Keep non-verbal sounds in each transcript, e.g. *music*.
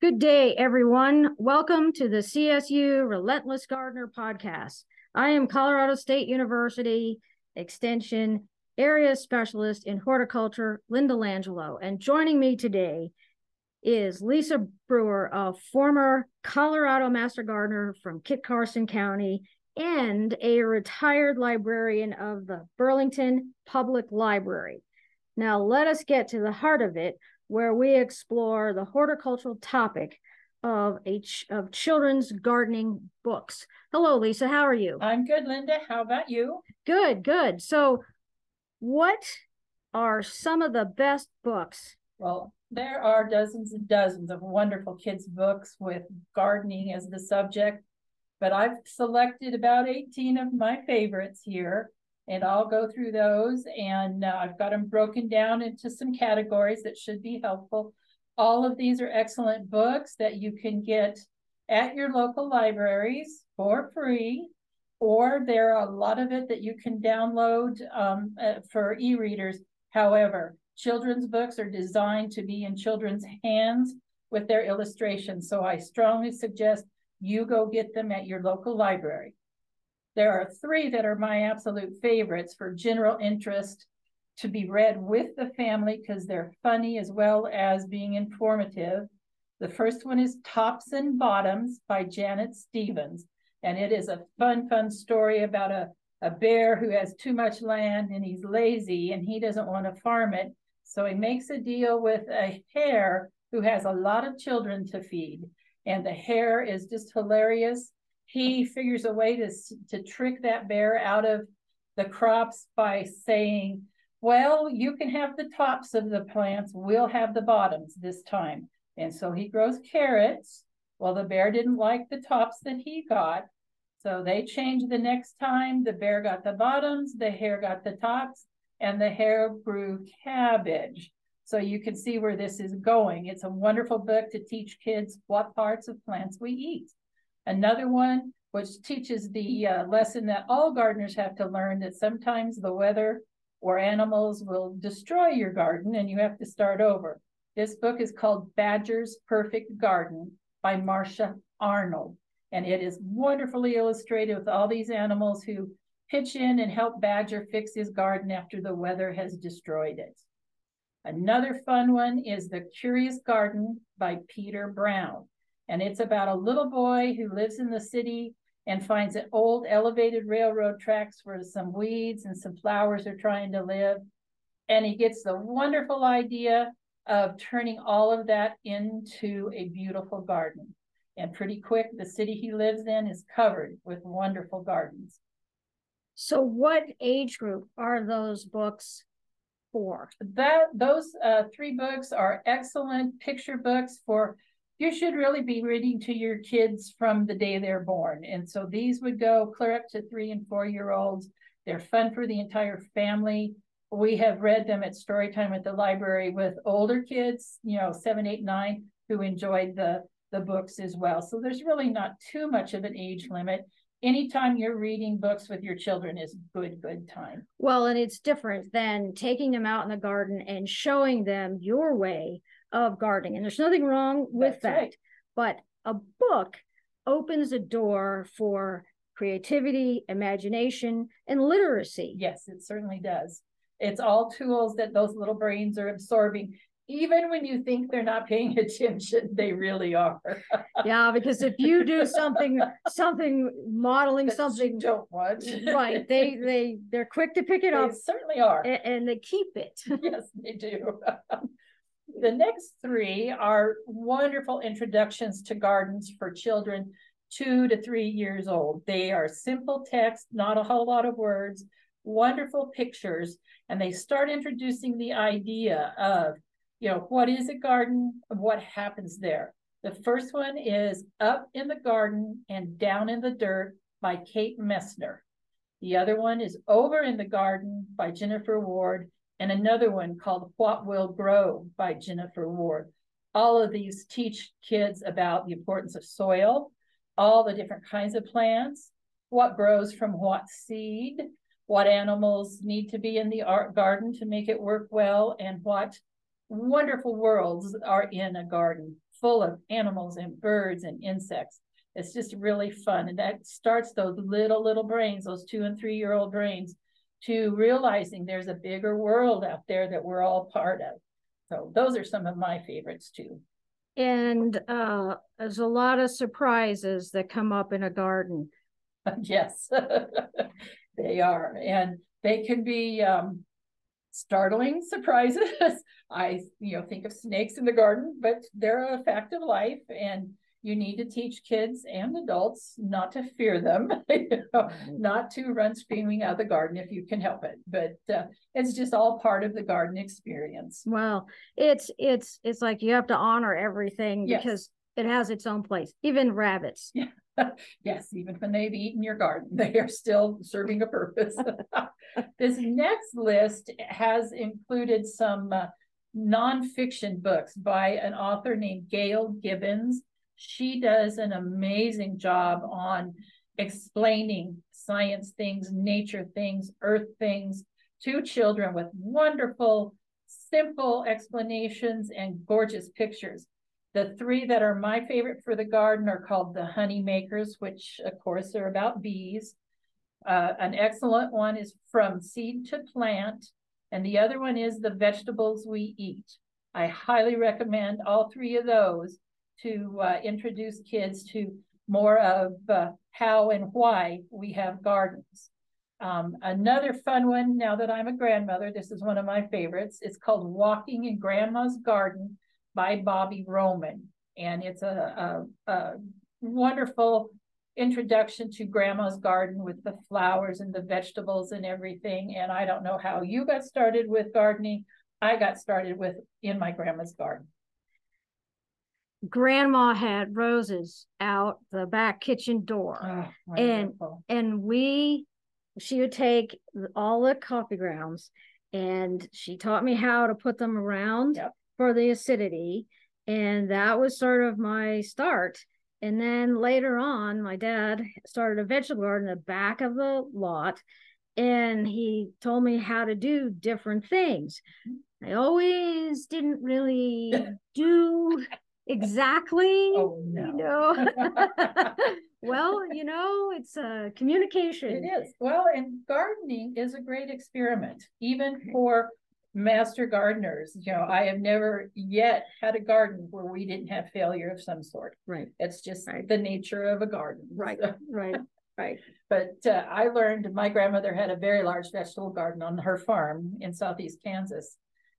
Good day, everyone. Welcome to the CSU Relentless Gardener podcast. I am Colorado State University Extension Area Specialist in Horticulture, Linda Langelo. And joining me today is Lisa Brewer, a former Colorado Master Gardener from Kit Carson County and a retired librarian of the Burlington Public Library. Now, let us get to the heart of it, where we explore the horticultural topic of a ch- of children's gardening books. Hello, Lisa. How are you? I'm good, Linda. How about you? Good, good. So, what are some of the best books? Well, there are dozens and dozens of wonderful kids' books with gardening as the subject, but I've selected about 18 of my favorites here, and I'll go through those. And uh, I've got them broken down into some categories that should be helpful. All of these are excellent books that you can get at your local libraries for free, or there are a lot of it that you can download um, uh, for e-readers. However, children's books are designed to be in children's hands with their illustrations. So I strongly suggest you go get them at your local library. There are three that are my absolute favorites for general interest to be read with the family because they're funny as well as being informative. The first one is Tops and Bottoms by Janet Stevens. And it is a fun, fun story about a, a bear who has too much land and he's lazy and he doesn't want to farm it. So he makes a deal with a hare who has a lot of children to feed. And the hare is just hilarious. He figures a way to, to trick that bear out of the crops by saying, well, you can have the tops of the plants, we'll have the bottoms this time. And so he grows carrots. Well, the bear didn't like the tops that he got. So they changed the next time. The bear got the bottoms, the hare got the tops, and the hare grew cabbage. So you can see where this is going. It's a wonderful book to teach kids what parts of plants we eat. Another one, which teaches the uh, lesson that all gardeners have to learn that sometimes the weather or animals will destroy your garden and you have to start over. This book is called Badger's Perfect Garden by Marcia Arnold. And it is wonderfully illustrated with all these animals who pitch in and help Badger fix his garden after the weather has destroyed it. Another fun one is The Curious Garden by Peter Brown. And it's about a little boy who lives in the city and finds an old elevated railroad tracks where some weeds and some flowers are trying to live. And he gets the wonderful idea of turning all of that into a beautiful garden. And pretty quick, the city he lives in is covered with wonderful gardens. So, what age group are those books for? That those uh, three books are excellent picture books for. You should really be reading to your kids from the day they're born, and so these would go clear up to three and four year olds. They're fun for the entire family. We have read them at story time at the library with older kids, you know, seven, eight, nine, who enjoyed the the books as well. So there's really not too much of an age limit anytime you're reading books with your children is good good time well and it's different than taking them out in the garden and showing them your way of gardening and there's nothing wrong with That's that. Right. but a book opens a door for creativity imagination and literacy. Yes it certainly does. It's all tools that those little brains are absorbing. Even when you think they're not paying *laughs* attention they really are. *laughs* Yeah because if you do something something modeling That you something don't want. right they they they're quick to pick it they up certainly are. and, and they keep it. *laughs* Yes, they do. The next three are wonderful introductions to gardens for children two to three years old. They are simple text, not a whole lot of words, wonderful pictures, and they start introducing the idea of, you know, what is a garden what happens there. The first one is Up in the Garden and Down in the Dirt by Kate Messner. The other one is Over in the Garden by Jennifer Ward, and another one called What Will Grow by Jennifer Ward. All of these teach kids about the importance of soil, all the different kinds of plants, what grows from what seed, what animals need to be in the art garden to make it work well, and what wonderful worlds are in a garden full of animals and birds and insects. It's just really fun. And that starts those little, little brains, those two and three year old brains, to realizing there's a bigger world out there that we're all part of. So those are some of my favorites too. And uh, there's a lot of surprises that come up in a garden. *laughs* yes, *laughs* they are. And they can be um, startling surprises. *laughs* I, you know, think of snakes in the garden, but they're a fact of life. And you need to teach kids and adults not to fear them, *laughs* you know, mm-hmm. not to run screaming out of the garden if you can help it. But uh, it's just all part of the garden experience. Well, it's it's it's like you have to honor everything yes. because it has its own place. Even rabbits. Yeah. *laughs* yes, even when they've eaten your garden, they are still serving a purpose. *laughs* this next list has included some uh, nonfiction books by an author named Gail Gibbons she does an amazing job on explaining science things, nature things, earth things to children with wonderful, simple explanations and gorgeous pictures. The three that are my favorite for the garden are called the honey makers, which of course are about bees. Uh, an excellent one is from seed to plant, and the other one is the vegetables we eat. I highly recommend all three of those to uh, introduce kids to more of uh, how and why we have gardens. Um, another fun one, now that I'm a grandmother, this is one of my favorites. It's called Walking in Grandma's Garden by Bobby Roman. And it's a, a, a wonderful introduction to grandma's garden with the flowers and the vegetables and everything. And I don't know how you got started with gardening. I got started with in my grandma's garden grandma had roses out the back kitchen door. Oh, and and we she would take all the coffee grounds and she taught me how to put them around yep. for the acidity. And that was sort of my start. And then later on my dad started a vegetable garden in the back of the lot and he told me how to do different things. Mm-hmm. i always didn't really *laughs* do exactly oh, no. you know? *laughs* *laughs* Well you know it's a uh, communication. it is. Well and gardening is a great experiment even for master gardeners you know i have never yet had a garden where we didn't have failure of some sort. Right. It's just right. the nature of a garden right so. right right. *laughs* But uh, i learned my grandmother had a very large vegetable garden on her farm in southeast kansas.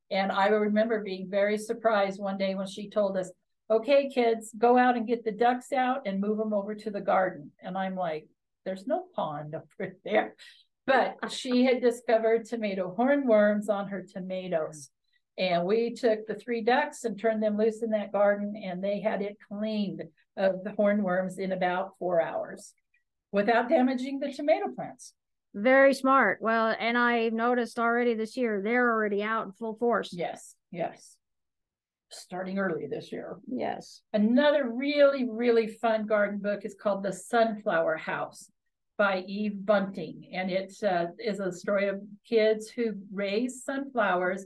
And I remember being very surprised one day when she told us, okay, kids, go out and get the ducks out and move them over to the garden. And I'm like, there's no pond *laughs* over there. But she had discovered tomato hornworms on her tomatoes. And we took the three ducks and turned them loose in that garden, and they had it cleaned of the hornworms in about four hours without damaging the tomato plants. Very smart. Well, and I noticed already this year they're already out in full force. Yes, yes starting early this year. Yes. Another really, really fun garden book is called The Sunflower House by Eve Bunting. And it uh, is a story of kids who raise sunflowers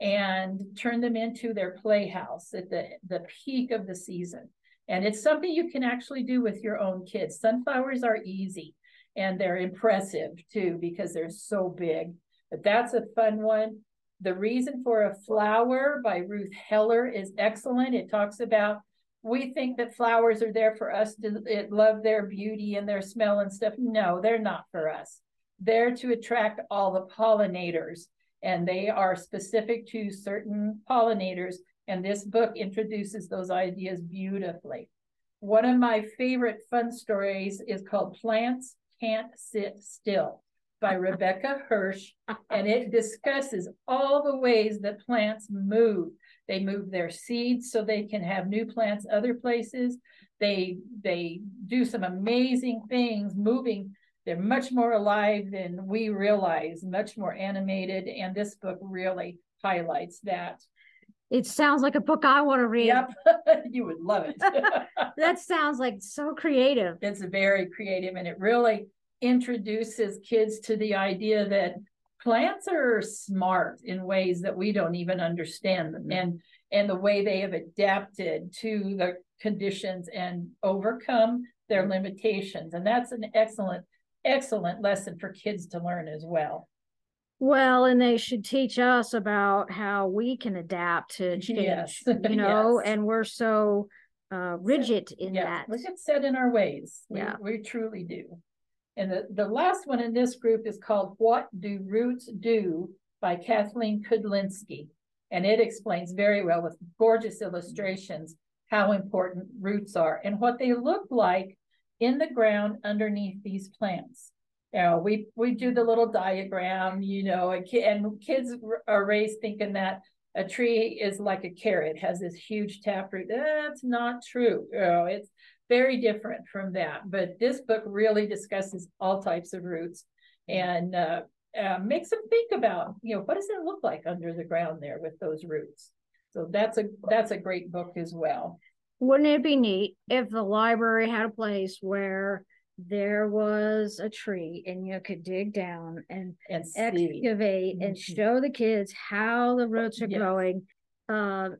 and turn them into their playhouse at the, the peak of the season. And it's something you can actually do with your own kids. Sunflowers are easy and they're impressive too because they're so big. But that's a fun one. The Reason for a Flower by Ruth Heller is excellent. It talks about we think that flowers are there for us to love their beauty and their smell and stuff. No, they're not for us. They're to attract all the pollinators, and they are specific to certain pollinators. And this book introduces those ideas beautifully. One of my favorite fun stories is called Plants Can't Sit Still by Rebecca Hirsch, and it discusses all the ways that plants move. They move their seeds so they can have new plants other places. They they do some amazing things moving. They're much more alive than we realize, much more animated, and this book really highlights that. It sounds like a book I want to read. Yep, *laughs* you would love it. *laughs* that sounds like so creative. It's very creative, and it really introduces kids to the idea that plants are smart in ways that we don't even understand them and and the way they have adapted to the conditions and overcome their limitations. And that's an excellent excellent lesson for kids to learn as well. Well and they should teach us about how we can adapt to *laughs* change yes. you *laughs* know yes. and we're so uh, rigid in yes. that. We get set in our ways. Yeah. we, we truly do and the, the last one in this group is called What Do Roots Do by Kathleen Kudlinski. And it explains very well with gorgeous illustrations how important roots are and what they look like in the ground underneath these plants. You know, we, we do the little diagram, you know, and, kids are raised thinking that a tree is like a carrot, has this huge taproot. That's not true. You know, it's very different from that. But this book really discusses all types of roots and uh, uh, makes them think about, you know, what does it look like under the ground there with those roots? So that's a that's a great book as well. Wouldn't it be neat if the library had a place where there was a tree and you could dig down and, and excavate mm-hmm. and show the kids how the roots are yes. growing. Uh,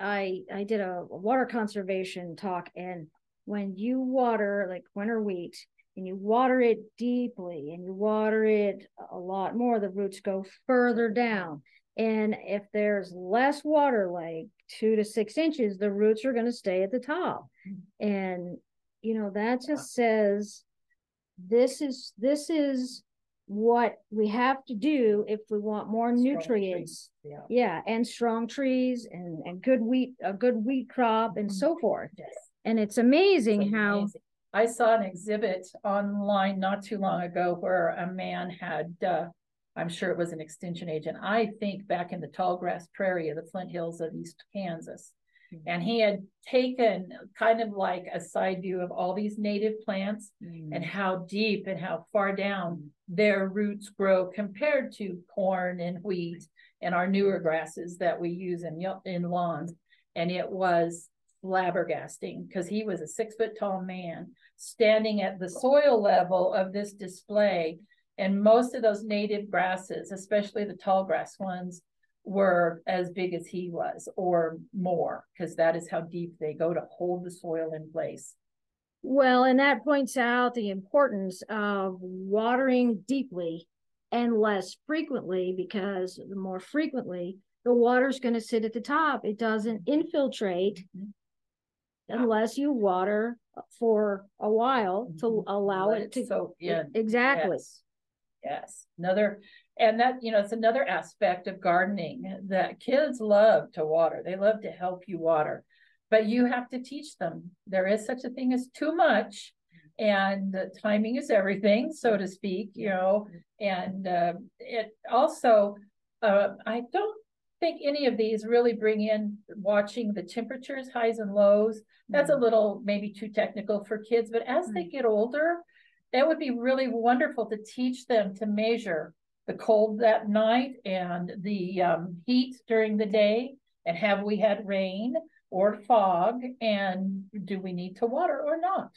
I I did a water conservation talk and when you water like winter wheat and you water it deeply and you water it a lot more, the roots go further down. And if there's less water, like two to six inches, the roots are going to stay at the top. And, you know, that just says this is, this is what we have to do if we want more strong nutrients. Yeah. yeah. And strong trees and, and good wheat, a good wheat crop and mm-hmm. so forth. Yes. And it's amazing it's how amazing. I saw an exhibit online not too long ago where a man had, uh, I'm sure it was an extension agent, I think back in the tall grass prairie of the Flint Hills of East Kansas. Mm-hmm. And he had taken kind of like a side view of all these native plants mm-hmm. and how deep and how far down mm-hmm. their roots grow compared to corn and wheat and our newer grasses that we use in, in lawns. And it was flabbergasting because he was a six foot tall man standing at the soil level of this display. And most of those native grasses, especially the tall grass ones, were as big as he was or more, because that is how deep they go to hold the soil in place. Well, and that points out the importance of watering deeply and less frequently, because the more frequently, the water's going to sit at the top. It doesn't infiltrate mm-hmm unless you water for a while to mm-hmm. allow Let it to go in. Exactly. Yes. yes. Another, and that, you know, it's another aspect of gardening that kids love to water. They love to help you water, but you have to teach them. There is such a thing as too much and timing is everything, so to speak, you know, and uh, it also, uh, I don't think any of these really bring in watching the temperatures, highs and lows. That's mm-hmm. a little maybe too technical for kids, but as mm-hmm. they get older, that would be really wonderful to teach them to measure the cold that night and the um, heat during the day. And have we had rain or fog? And do we need to water or not?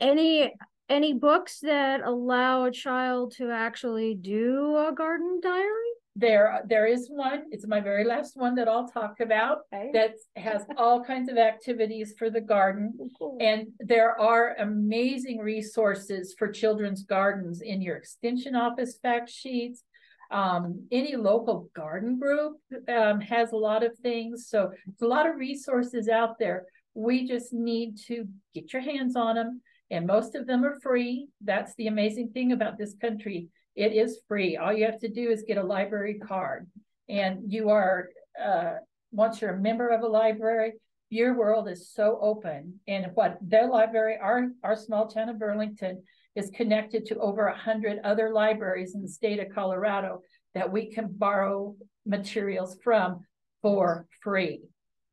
Any any books that allow a child to actually do a garden diary? There, there is one. It's my very last one that I'll talk about. Okay. That has all kinds of activities for the garden, oh, cool. and there are amazing resources for children's gardens in your extension office fact sheets. Um, any local garden group um, has a lot of things, so there's a lot of resources out there. We just need to get your hands on them, and most of them are free. That's the amazing thing about this country it is free. All you have to do is get a library card. And you are, uh, once you're a member of a library, your world is so open. And what their library, our, our small town of Burlington, is connected to over a hundred other libraries in the state of Colorado that we can borrow materials from for free.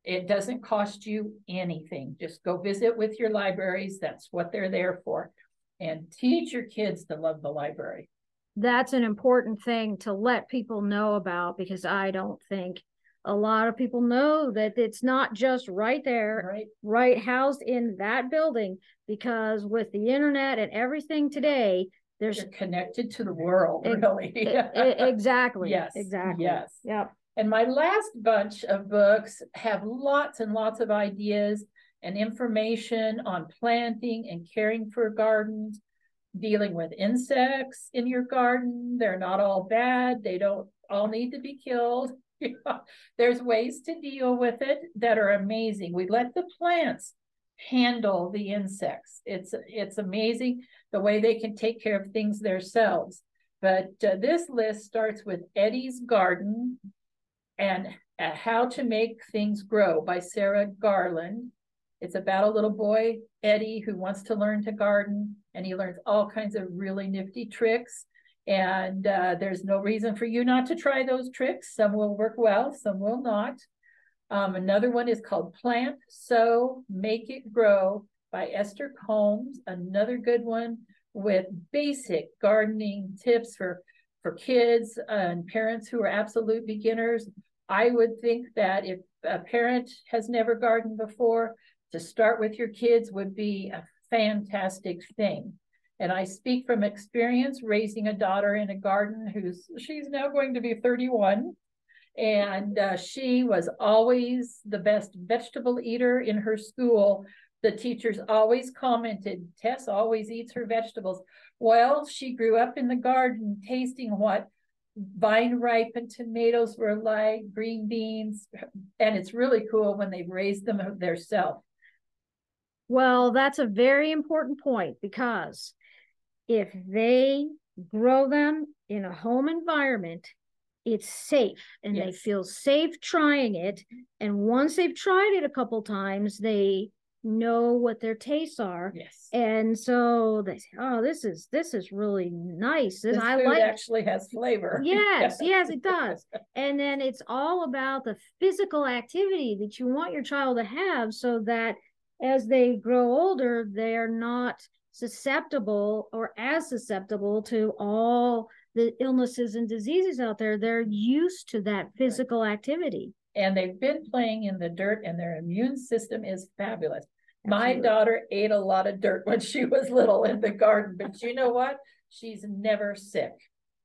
It doesn't cost you anything. Just go visit with your libraries. That's what they're there for. And teach your kids to love the library that's an important thing to let people know about because I don't think a lot of people know that it's not just right there, right, right housed in that building. Because with the internet and everything today, there's You're connected to the world, Ex- really. exactly. Yes, Exactly. yes. Yep. And my last bunch of books have lots and lots of ideas and information on planting and caring for gardens, dealing with insects in your garden. They're not all bad. They don't all need to be killed. *laughs* There's ways to deal with it that are amazing. We let the plants handle the insects. It's it's amazing the way they can take care of things themselves. But uh, this list starts with Eddie's Garden and uh, How to Make Things Grow by Sarah Garland. It's about a little boy, Eddie, who wants to learn to garden, and he learns all kinds of really nifty tricks. And uh, there's no reason for you not to try those tricks. Some will work well, some will not. Um, another one is called Plant, Sow, Make It Grow by Esther Coombs. Another good one with basic gardening tips for, for kids and parents who are absolute beginners. I would think that if a parent has never gardened before, to start with your kids would be a fantastic thing. And I speak from experience raising a daughter in a garden who's she's now going to be 31. And uh, she was always the best vegetable eater in her school. The teachers always commented, Tess always eats her vegetables. Well, she grew up in the garden tasting what vine ripened tomatoes were like, green beans. And it's really cool when they've raised them themselves. Well, that's a very important point because if they grow them in a home environment, it's safe and they feel safe trying it. And once they've tried it a couple times, they know what their tastes are. Yes. And so they say, "Oh, this is this is really nice. This, This I food like actually has flavor. Yes, yes, it does. *laughs* And then it's all about the physical activity that you want your child to have so that as they grow older, they're not susceptible or as susceptible to all the illnesses and diseases out there. They're used to that physical activity. and they've been playing in the dirt and their immune system is fabulous. My daughter ate a lot of dirt when she was little in the garden, but you know what? She's never sick.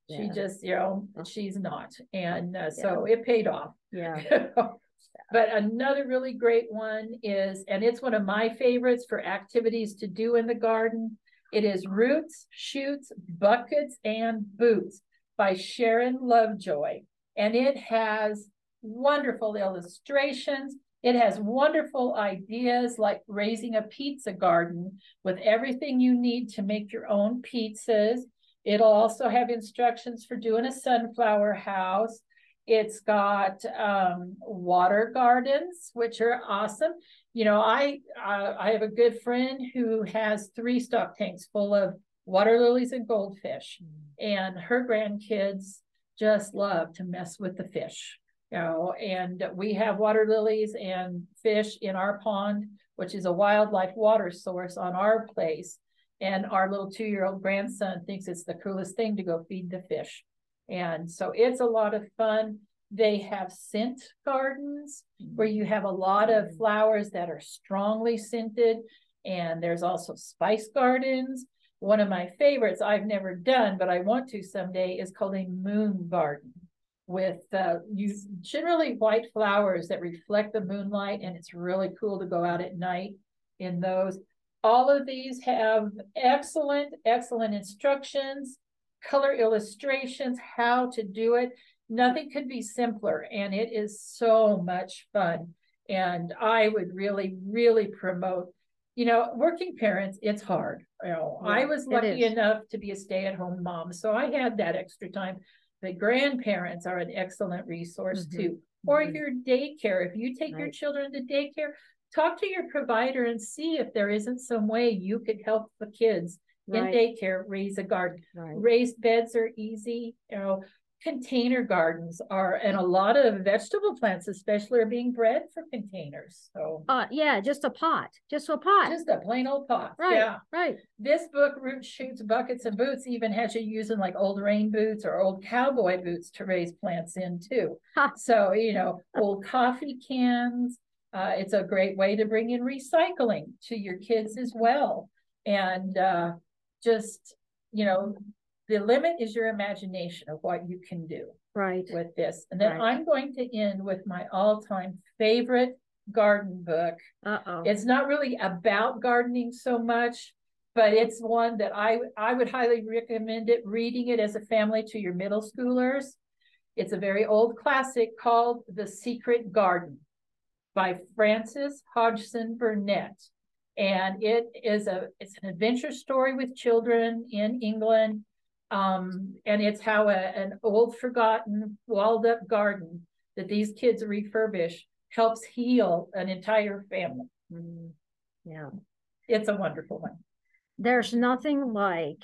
She just, you know, she's not. And uh, so it paid off. Yeah. *laughs* But another really great one is, and it's one of my favorites for activities to do in the garden. It is Roots, Shoots, Buckets, and Boots by Sharon Lovejoy. And it has wonderful illustrations. It has wonderful ideas like raising a pizza garden with everything you need to make your own pizzas. It'll also have instructions for doing a sunflower house. It's got um, water gardens, which are awesome. You know, I uh, I have a good friend who has three stock tanks full of water lilies and goldfish, and her grandkids just love to mess with the fish. You know, and we have water lilies and fish in our pond, which is a wildlife water source on our place. And our little two-year-old grandson thinks it's the coolest thing to go feed the fish. And so it's a lot of fun. They have scent gardens where you have a lot of flowers that are strongly scented. And there's also spice gardens. One of my favorites I've never done, but I want to someday is called a moon garden with uh, you generally white flowers that reflect the moonlight. And it's really cool to go out at night in those. All of these have excellent, excellent instructions, color illustrations, how to do it. Nothing could be simpler, and it is so much fun. And I would really, really promote, you know, working parents, it's hard. You know, I was lucky enough to be a stay-at-home mom, so I had that extra time. The grandparents are an excellent resource Mhm, too. Or mhm. your daycare, if you take your children to daycare, talk to your provider and see if there isn't some way you could help the kids in daycare raise a garden. right. Raised beds are easy, you know, container gardens are, and a lot of vegetable plants especially are being bred for containers. So Uh, yeah, just a pot, just a pot. just a plain old pot. Right, Yeah. right. This book, Root Shoots, Buckets, and Boots, even has you using like old rain boots or old cowboy boots to raise plants in too. *laughs* So, you know, old coffee cans. Uh, it's a great way to bring in recycling to your kids as well. And uh, just you know, the limit is your imagination of what you can do Right. with this. And then Right. I'm going to end with my all-time favorite garden book. Uh-oh. It's not really about gardening so much, but it's one that I I would highly recommend it reading it as a family to your middle schoolers. It's a very old classic called The Secret Garden by Frances Hodgson Burnett. And it is a it's an adventure story with children in England. Um, and it's how a, an old forgotten walled up garden that these kids refurbish helps heal an entire family. Mm, Yeah. It's a wonderful one. There's nothing like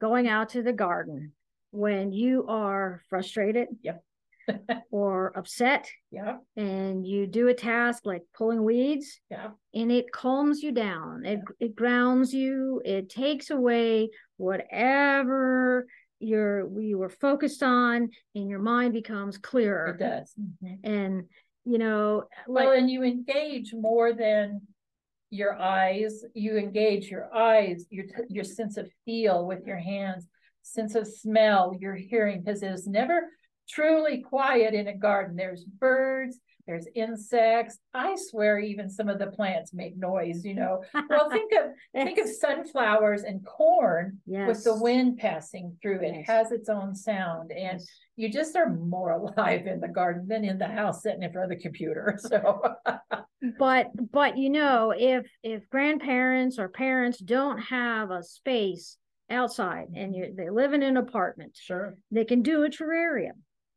going out to the garden when you are frustrated. Yep. *laughs* or upset Yeah, and you do a task like pulling weeds yeah, and it calms you down. It it grounds you. It takes away whatever you're you were focused on and your mind becomes clearer it does. Mhm. And you know, like Well, and you engage more than your eyes. You engage your eyes, your your sense of feel with your hands, sense of smell, your hearing, because it is never truly quiet in a garden. There's birds, there's insects. I swear, even some of the plants make noise. You know. Well, think of *laughs* think of sunflowers and corn yes. with the wind passing through. It Yes. has its own sound, and Yes. you just are more *laughs* alive in the garden than in the house sitting in front of the computer. *laughs* So. but but you know if if grandparents or parents don't have a space outside and you they live in an apartment Sure. they can do a terrarium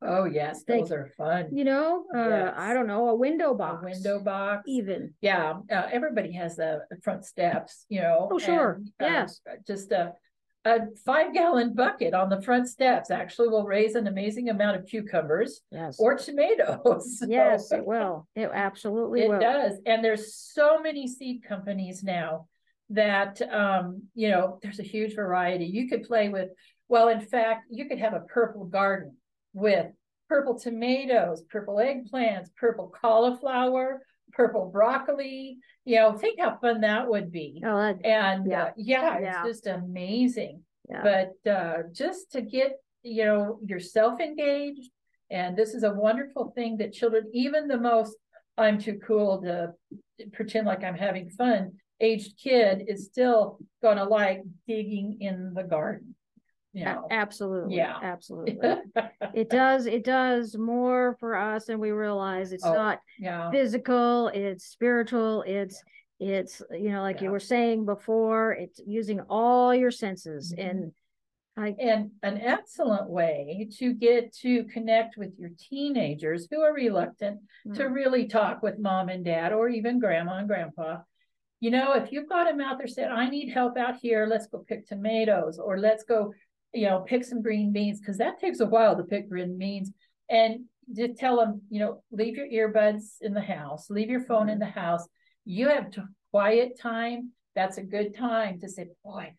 Oh, yes, They- those are fun. you know uh Yes. i don't know a window A box window box. even Yeah, uh, everybody has the front steps, you know. Oh, sure. and, uh, Yes. Just a, a five gallon bucket on the front steps actually will raise an amazing amount of cucumbers yes or tomatoes. *laughs* So yes it will it absolutely It will does. And there's so many seed companies now that, um, you know, there's a huge variety. You could play with, well, in fact, you could have a purple garden with purple tomatoes, purple eggplants, purple cauliflower, purple broccoli. You know, think how fun that would be. oh And Yeah. uh, yeah, Yeah. it's just amazing. yeah But uh, just to get, you know, yourself engaged, and this is a wonderful thing that children, even the most, I'm too cool to pretend like I'm having fun, aged kid is still gonna like digging in the garden. You know? absolutely Yeah. absolutely *laughs* it does it does more for us than we realize it's Oh, not Yeah, physical it's spiritual it's it's you know like you were saying before it's using all your senses Mhm. and i and an excellent way to get to connect with your teenagers who are reluctant to Mm. really talk with mom and dad or even grandma and grandpa. You know, if you've got them out there saying, I need help out here, let's go pick tomatoes or let's go, you know, pick some green beans, because that takes a while to pick green beans. And just tell them, you know, leave your earbuds in the house, leave your phone in the house. You have to quiet time. That's a good time to say, boy,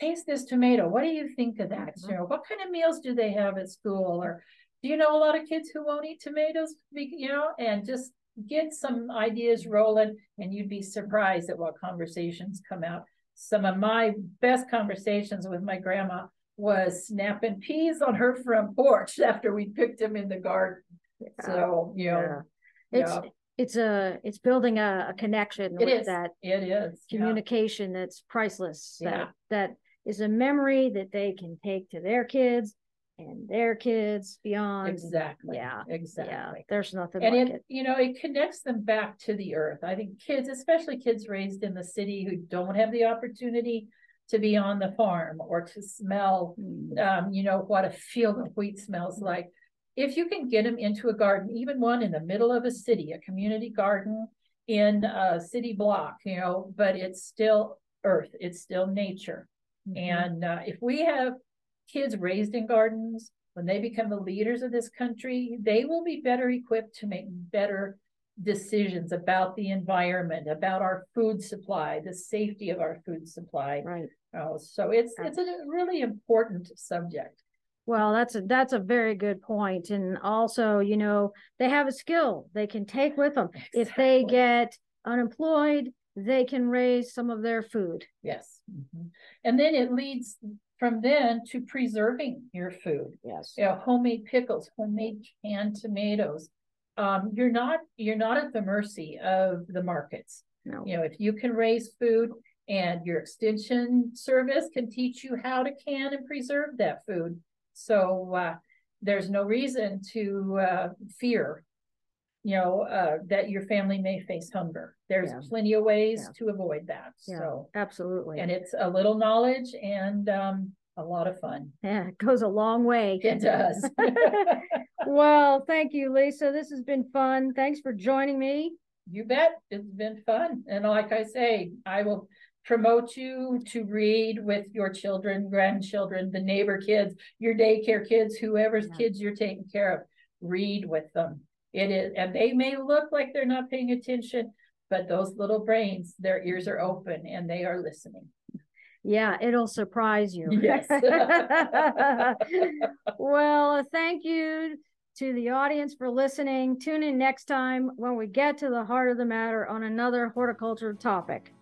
taste this tomato. What do you think of that? Mhm. You know, what kind of meals do they have at school? Or do you know a lot of kids who won't eat tomatoes? You know, and just get some ideas rolling, and you'd be surprised at what conversations come out. Some of my best conversations with my grandma was snapping peas on her front porch *laughs* after we picked them in the garden. So, you know, yeah. it's yeah. it's a it's building a, a connection It with is. that it is. yeah. communication that's priceless Yeah. that that is a memory that they can take to their kids and their kids beyond Exactly. yeah Exactly. yeah there's nothing and like it, it, you know it connects them back to the earth i think kids especially kids raised in the city who don't have the opportunity to be on the farm or to smell Mm. um, you know what a field of wheat smells like if you can get them into a garden even one in the middle of a city a community garden in a city block you know but it's still earth it's still nature Mhm. and uh, if we have kids raised in gardens, when they become the leaders of this country, they will be better equipped to make better decisions about the environment, about our food supply, the safety of our food supply. right Oh, so it's it's a really important subject. Well, that's a that's a very good. And also, you know, they have a skill they can take with them. If they get unemployed, they can raise some of their food. Yes. Mhm. And then it leads from then to preserving your food. Yes. You know, homemade pickles, homemade canned tomatoes. Um, you're not you're not at the mercy of the markets. No. You know, if you can raise food and your extension service can teach you how to can and preserve that food. So uh, there's no reason to uh, fear, you know, uh, that your family may face hunger. There's Yeah. plenty of ways Yeah. to avoid that. Yeah, So, absolutely. and it's a little knowledge and um, a lot of fun. yeah, it goes a long way. It does. *laughs* *laughs* well, thank you, Lisa. This has been fun. Thanks for joining me. You bet. It's been fun. And like I say, I will promote you to read with your children, grandchildren, the neighbor kids, your daycare kids, whoever's Yeah. kids you're taking care of. Read with them. It is, and they may look like they're not paying attention, but those little brains, their ears are open and they are listening. Yeah, it'll surprise you. Yes. *laughs* well, thank you to the audience for listening. Tune in next time when we get to the heart of the matter on another horticulture topic.